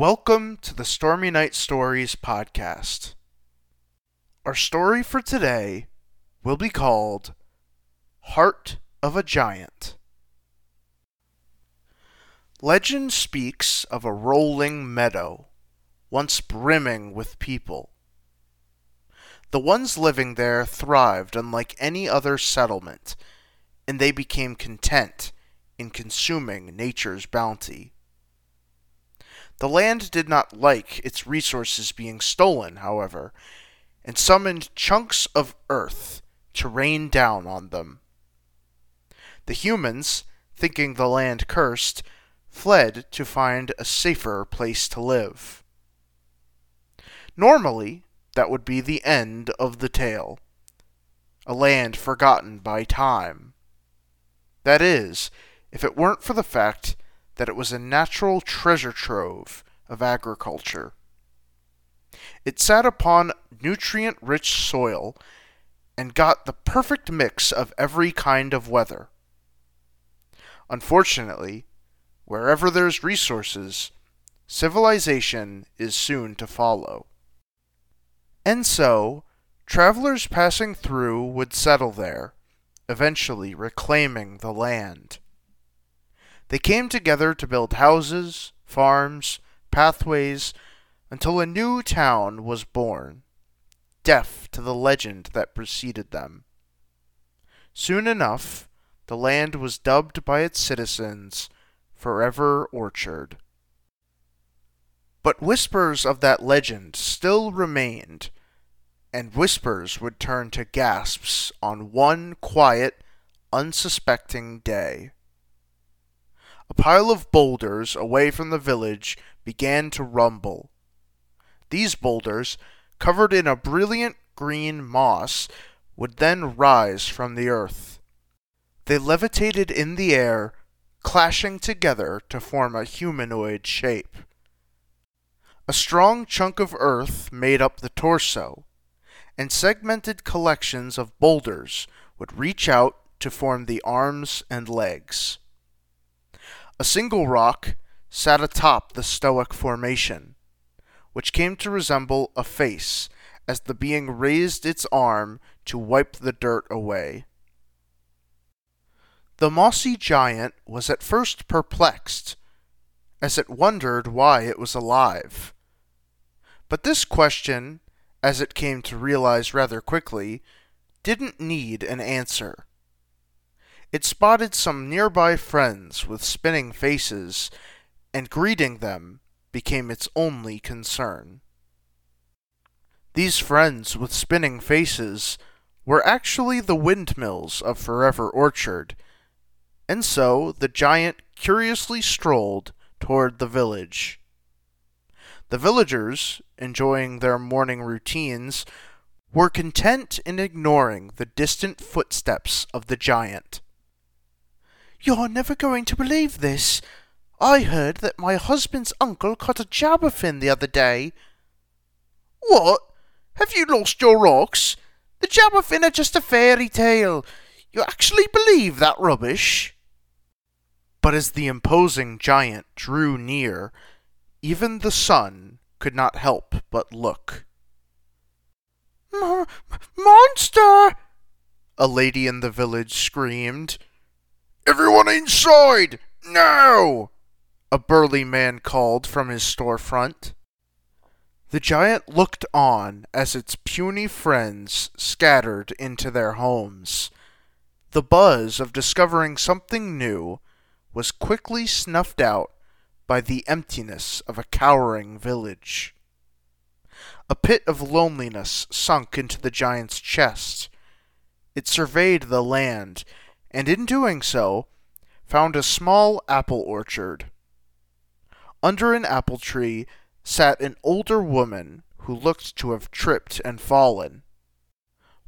Welcome to the Stormy Night Stories podcast. Our story for today will be called Heart of a Giant. Legend speaks of a rolling meadow, once brimming with people. The ones living there thrived unlike any other settlement, and they became content in consuming nature's bounty. The land did not like its resources being stolen, however, and summoned chunks of earth to rain down on them. The humans, thinking the land cursed, fled to find a safer place to live. Normally, that would be the end of the tale. A land forgotten by time. That is, if it weren't for the fact that it was a natural treasure trove of agriculture. It sat upon nutrient rich soil and got the perfect mix of every kind of weather. Unfortunately, wherever there's resources, civilization is soon to follow. And so, travelers passing through would settle there, eventually reclaiming the land. They came together to build houses, farms, pathways, until a new town was born, deaf to the legend that preceded them. Soon enough, the land was dubbed by its citizens Forever Orchard. But whispers of that legend still remained, and whispers would turn to gasps on one quiet, unsuspecting day. A pile of boulders away from the village began to rumble. These boulders, covered in a brilliant green moss, would then rise from the earth. They levitated in the air, clashing together to form a humanoid shape. A strong chunk of earth made up the torso, and segmented collections of boulders would reach out to form the arms and legs. A single rock sat atop the Stoic formation, which came to resemble a face as the being raised its arm to wipe the dirt away. The mossy giant was at first perplexed, as it wondered why it was alive. But this question, as it came to realize rather quickly, didn't need an answer. It spotted some nearby friends with spinning faces, and greeting them became its only concern. These friends with spinning faces were actually the windmills of Forever Orchard, and so the giant curiously strolled toward the village. The villagers, enjoying their morning routines, were content in ignoring the distant footsteps of the giant. You're never going to believe this. I heard that my husband's uncle caught a jabberfin the other day. What? Have you lost your rocks? The jabberfin are just a fairy tale. You actually believe that rubbish? But as the imposing giant drew near, even the sun could not help but look. Monster! A lady in the village screamed. Everyone inside! Now! A burly man called from his storefront. The giant looked on as its puny friends scattered into their homes. The buzz of discovering something new was quickly snuffed out by the emptiness of a cowering village. A pit of loneliness sunk into the giant's chest. It surveyed the land and in doing so, found a small apple orchard. Under an apple tree sat an older woman who looked to have tripped and fallen.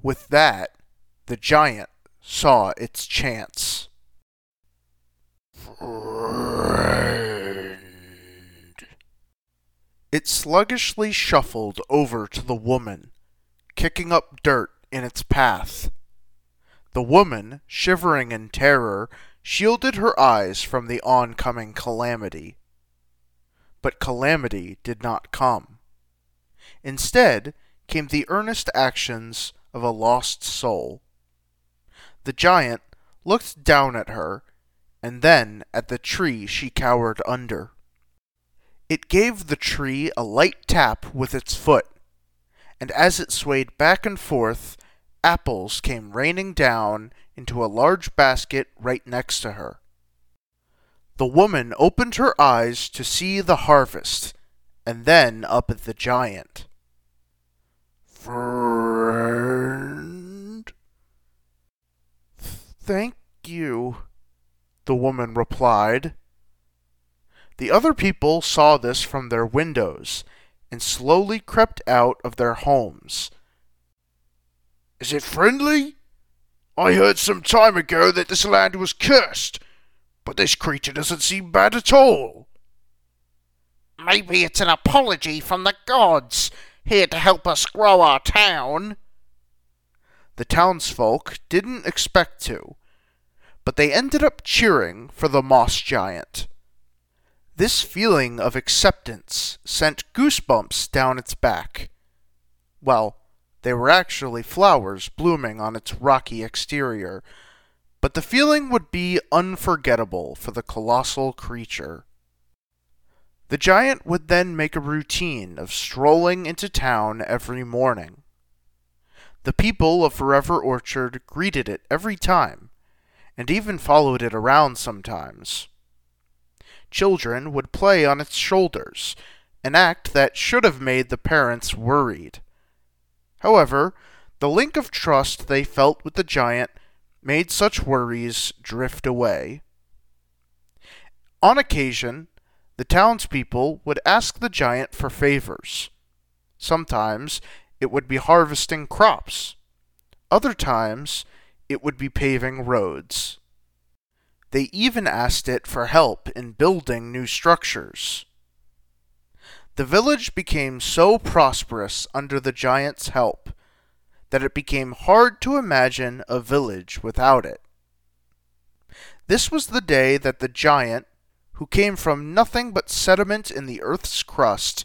With that, the giant saw its chance. Friend. It sluggishly shuffled over to the woman, kicking up dirt in its path. The woman, shivering in terror, shielded her eyes from the oncoming calamity. But calamity did not come. Instead came the earnest actions of a lost soul. The giant looked down at her, and then at the tree she cowered under. It gave the tree a light tap with its foot, and as it swayed back and forth, apples came raining down into a large basket right next to her. The woman opened her eyes to see the harvest, and then up at the giant. Friend? Thank you, the woman replied. The other people saw this from their windows and slowly crept out of their homes. Is it friendly? I heard some time ago that this land was cursed, but this creature doesn't seem bad at all. Maybe it's an apology from the gods, here to help us grow our town. The townsfolk didn't expect to, but they ended up cheering for the moss giant. This feeling of acceptance sent goosebumps down its back. Well, they were actually flowers blooming on its rocky exterior, but the feeling would be unforgettable for the colossal creature. The giant would then make a routine of strolling into town every morning. The people of Forever Orchard greeted it every time, and even followed it around sometimes. Children would play on its shoulders, an act that should have made the parents worried. However, the link of trust they felt with the giant made such worries drift away. On occasion, the townspeople would ask the giant for favors. Sometimes it would be harvesting crops. Other times it would be paving roads. They even asked it for help in building new structures. The village became so prosperous under the giant's help that it became hard to imagine a village without it. This was the day that the giant, who came from nothing but sediment in the earth's crust,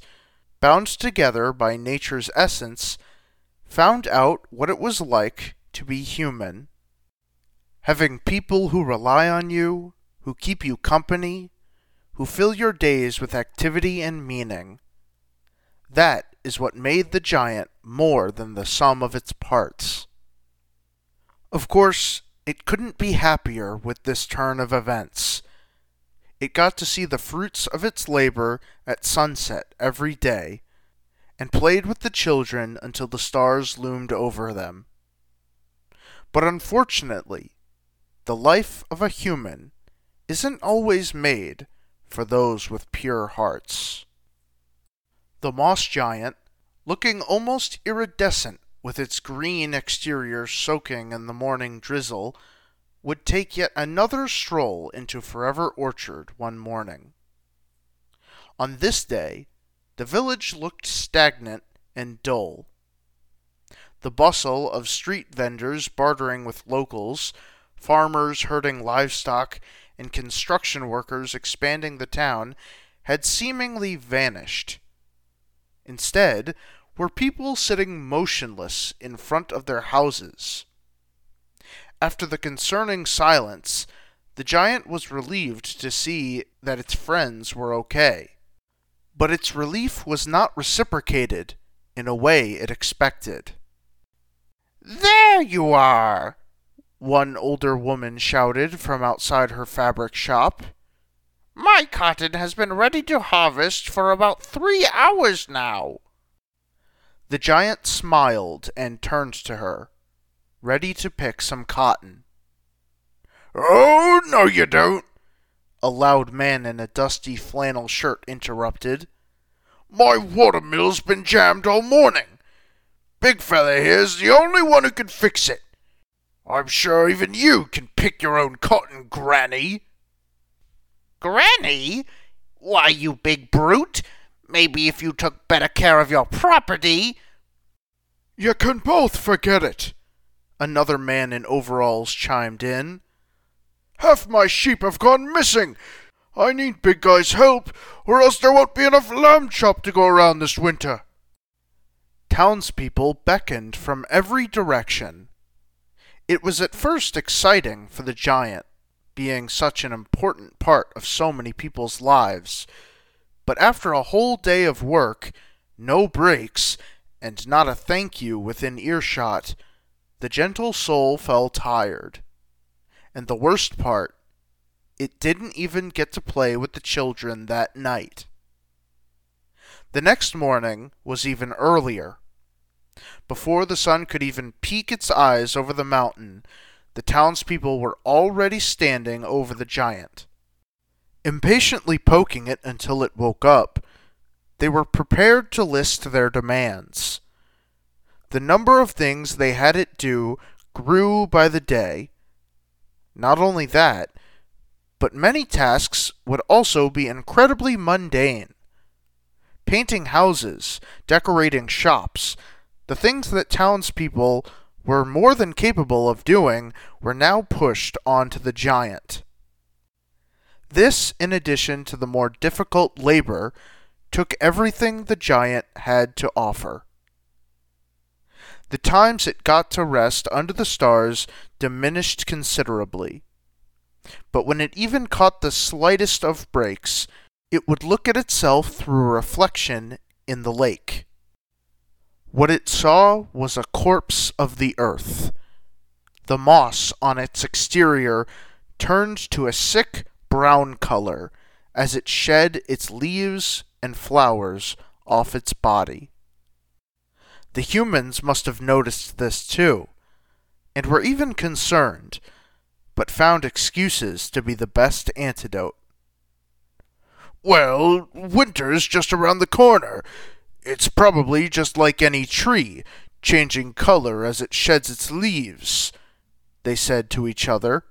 bound together by nature's essence, found out what it was like to be human. Having people who rely on you, who keep you company, who fill your days with activity and meaning. That is what made the giant more than the sum of its parts. Of course, it couldn't be happier with this turn of events. It got to see the fruits of its labor at sunset every day, and played with the children until the stars loomed over them. But unfortunately, the life of a human isn't always made for those with pure hearts. The moss giant, looking almost iridescent with its green exterior soaking in the morning drizzle, would take yet another stroll into Forever Orchard one morning. On this day, the village looked stagnant and dull. The bustle of street vendors bartering with locals farmers herding livestock, and construction workers expanding the town had seemingly vanished. Instead, were people sitting motionless in front of their houses. After the concerning silence, the giant was relieved to see that its friends were okay. But its relief was not reciprocated in a way it expected. There you are! One older woman shouted from outside her fabric shop. My cotton has been ready to harvest for about three hours now. The giant smiled and turned to her, ready to pick some cotton. Oh, no, you don't, a loud man in a dusty flannel shirt interrupted. My watermill's been jammed all morning. Big fella here's the only one who can fix it. I'm sure even you can pick your own cotton, Granny. Granny? Why, you big brute! Maybe if you took better care of your property. You can both forget it. Another man in overalls chimed in. Half my sheep have gone missing. I need Big Guy's help, or else there won't be enough lamb chop to go around this winter. Townspeople beckoned from every direction. It was at first exciting for the giant, being such an important part of so many people's lives, but after a whole day of work, no breaks, and not a thank you within earshot, the gentle soul fell tired. And the worst part, it didn't even get to play with the children that night. The next morning was even earlier. Before the sun could even peek its eyes over the mountain, the townspeople were already standing over the giant. Impatiently poking it until it woke up, they were prepared to list their demands. The number of things they had it do grew by the day. Not only that, but many tasks would also be incredibly mundane. Painting houses, decorating shops, the things that townspeople were more than capable of doing were now pushed onto the giant. This, in addition to the more difficult labor, took everything the giant had to offer. The times it got to rest under the stars diminished considerably. But when it even caught the slightest of breaks, it would look at itself through a reflection in the lake. What it saw was a corpse of the earth. The moss on its exterior turned to a sick brown color as it shed its leaves and flowers off its body. The humans must have noticed this too, and were even concerned, but found excuses to be the best antidote. Well, winter's just around the corner. It's probably just like any tree, changing color as it sheds its leaves, they said to each other.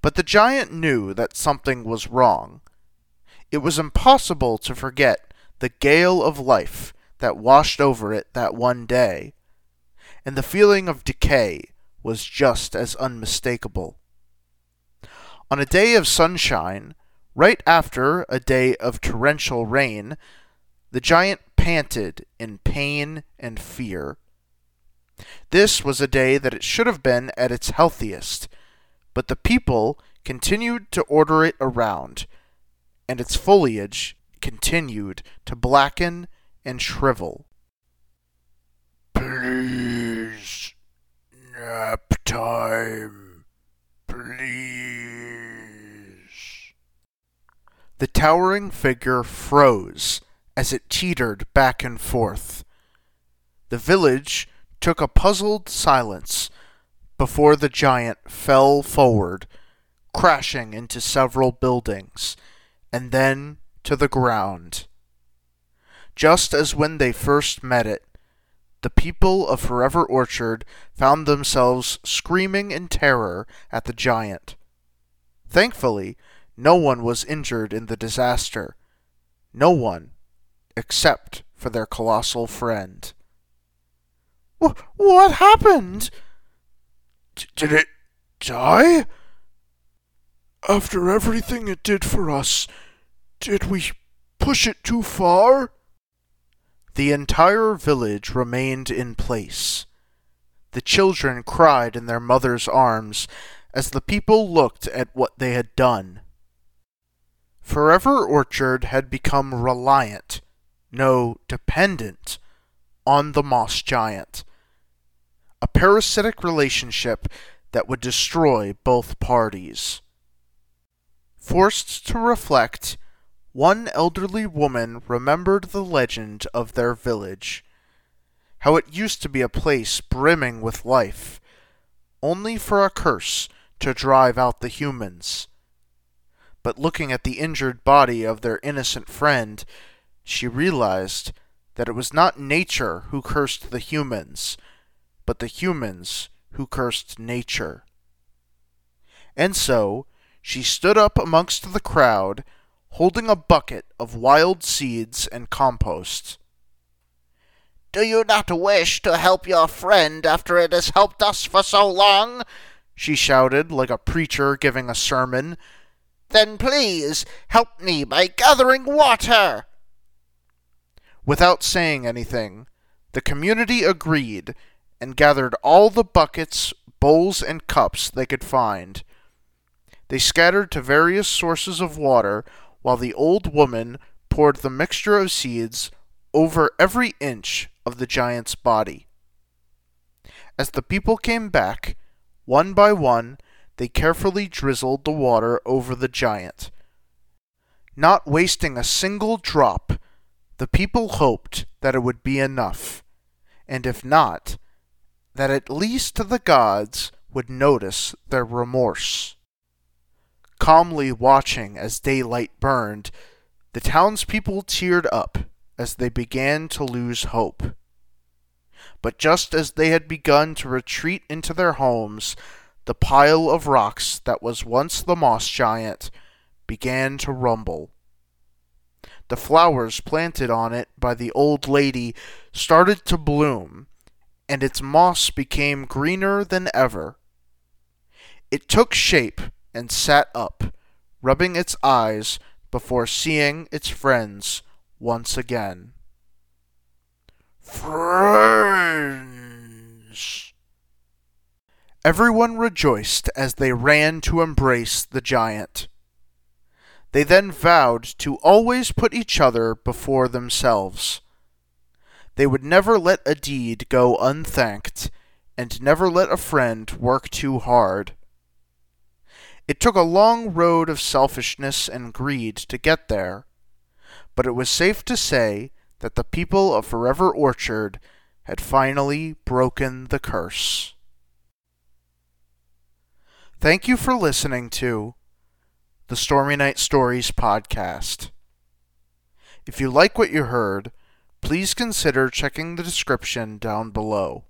But the giant knew that something was wrong. It was impossible to forget the gale of life that washed over it that one day, and the feeling of decay was just as unmistakable. On a day of sunshine, right after a day of torrential rain, the giant panted in pain and fear. This was a day that it should have been at its healthiest, but the people continued to order it around, and its foliage continued to blacken and shrivel. Please, nap time. Please. The towering figure froze as it teetered back and forth. The village took a puzzled silence before the giant fell forward, crashing into several buildings, and then to the ground. Just as when they first met it, the people of Forever Orchard found themselves screaming in terror at the giant. Thankfully, no one was injured in the disaster. No one except for their colossal friend. what happened? D- did it die? After everything it did for us, did we push it too far? The entire village remained in place. The children cried in their mother's arms as the people looked at what they had done. Forever Orchard had become reliant no, dependent on the moss giant. A parasitic relationship that would destroy both parties. Forced to reflect, one elderly woman remembered the legend of their village. How it used to be a place brimming with life, only for a curse to drive out the humans. But looking at the injured body of their innocent friend, she realized that it was not nature who cursed the humans, but the humans who cursed nature. And so she stood up amongst the crowd, holding a bucket of wild seeds and compost. Do you not wish to help your friend after it has helped us for so long? She shouted like a preacher giving a sermon. Then please help me by gathering water. Without saying anything, the community agreed and gathered all the buckets, bowls, and cups they could find. They scattered to various sources of water while the old woman poured the mixture of seeds over every inch of the giant's body. As the people came back, one by one, they carefully drizzled the water over the giant. Not wasting a single drop, the people hoped that it would be enough, and if not, that at least the gods would notice their remorse. Calmly watching as daylight burned, the townspeople teared up as they began to lose hope. But just as they had begun to retreat into their homes, the pile of rocks that was once the moss giant began to rumble. The flowers planted on it by the old lady started to bloom, and its moss became greener than ever. It took shape and sat up, rubbing its eyes before seeing its friends once again. Friends! Everyone rejoiced as they ran to embrace the giant. They then vowed to always put each other before themselves. They would never let a deed go unthanked, and never let a friend work too hard. It took a long road of selfishness and greed to get there, but it was safe to say that the people of Forever Orchard had finally broken the curse. Thank you for listening to the Stormy Night Stories podcast. If you like what you heard, please consider checking the description down below.